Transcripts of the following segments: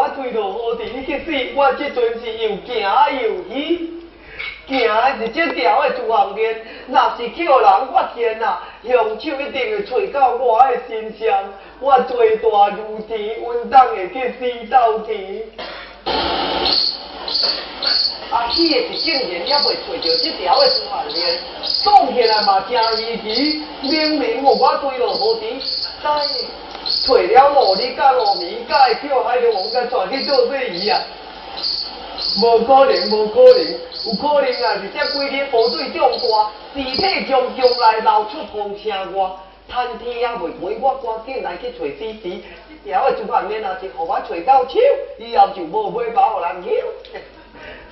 我推落河底去死，我这阵是又惊又喜。惊是这条的朱红莲，若是叫人发现啊，凶手一定会找到我的身上，我罪大如田，稳当会去死到底。啊，死的是竟然也未找着这条的朱红莲，讲起来嘛真稀奇，明明我推落河底，但找了五日甲五年，甲会叫海龙王甲带去做咩鱼啊？无可能，无可能，有可能啊！是这几日部队中大，尸体将将来流出风城外，趁天也未回，我赶紧来去找尸体。这条的朱汉面啊，是互我找到手，以后就无买包互人捡。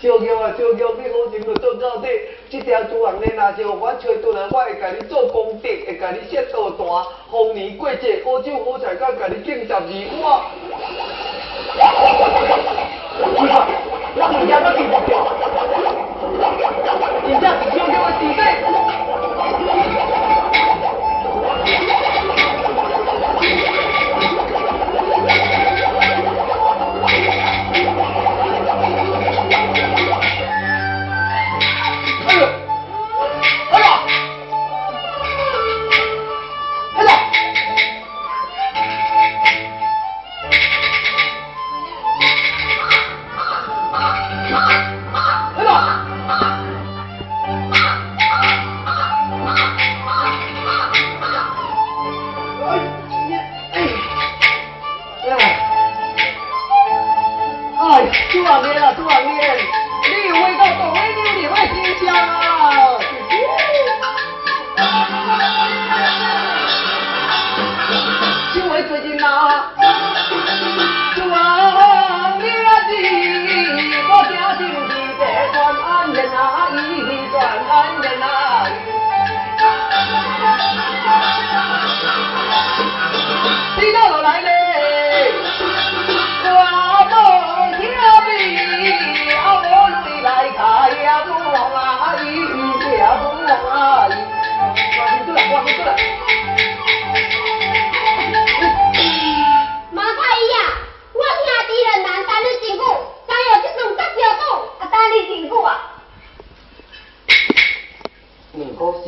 小玉啊，小玉，你好心就做到底。这条朱汉面啊，是互我找倒来，我会甲你做功德，会甲你设道单，逢年过节好酒好菜，甲甲你敬十二碗。锻炼，锻炼肚子饿了没有味道到外面啊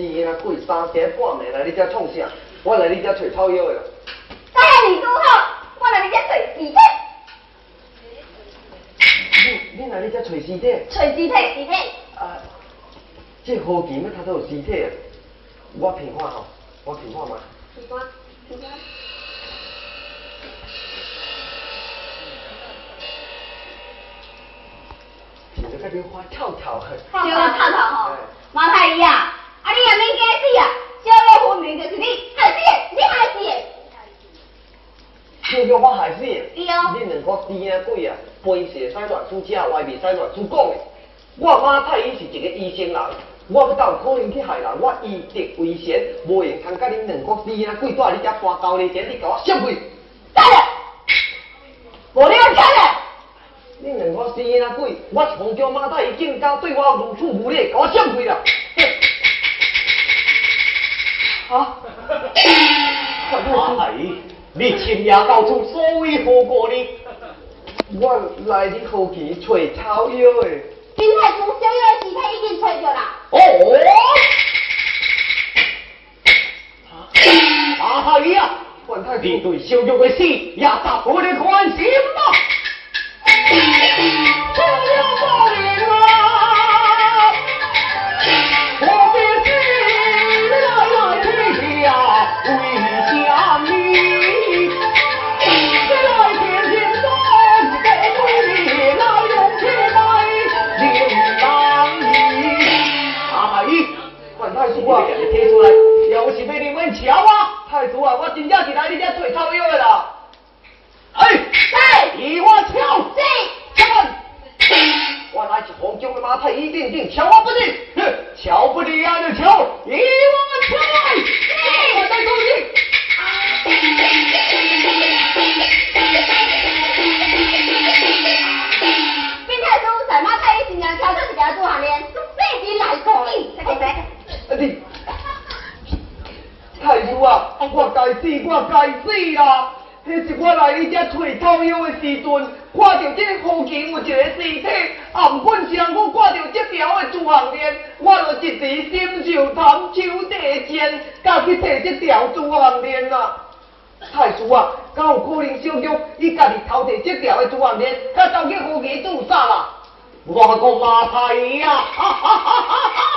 你啊贵三十半年来，你家创啥？我来你家吹草药的。大爷你好，我来你家吹尸体。你你来你家吹尸体？吹尸体，尸体。啊，这好琴要他有尸体啊？我听话吼，我听话吗？听话，听话。听着这边花跳跳。跳跳跳跳吼，马太医啊！恁两个死命鬼啊，内面使乱自家，外面使乱自讲的。我马太医是一个医生人，我不有可能去害人？我医德为先，无用通甲恁两个死命鬼在你家搬交道，先你甲我闪开。得嘞，无你，你走啦。恁两个死命鬼，我奉叫马太医今朝对我如此无礼，给我闪开了。啊？太。你亲眼搞出所谓何果呢？我来你后期找草药的。金太公小药的尸体已经找着了。哦。马太医啊，你对小玉的死也达不了关心吗？太叔啊，你提出来，要我真正是来你家做钞票的啦！哎，对，一我敲，是，敲，我来是红军的马太，一定定敲我不定，哼，敲不定啊就瞧，一万巧，对，我再恭喜。啊，我该死，我该死啦！迄是我来你遮找草药的时阵，看到这附近有一个尸体，暗本上我看到这条的朱项链，我就一时心就贪，手地贱，甲去摕这条朱项链啊！太叔啊，敢有可能小玉伊家己偷摕这条的朱项链，甲走去附近自杀啦？我个马太呀！哈哈哈哈哈！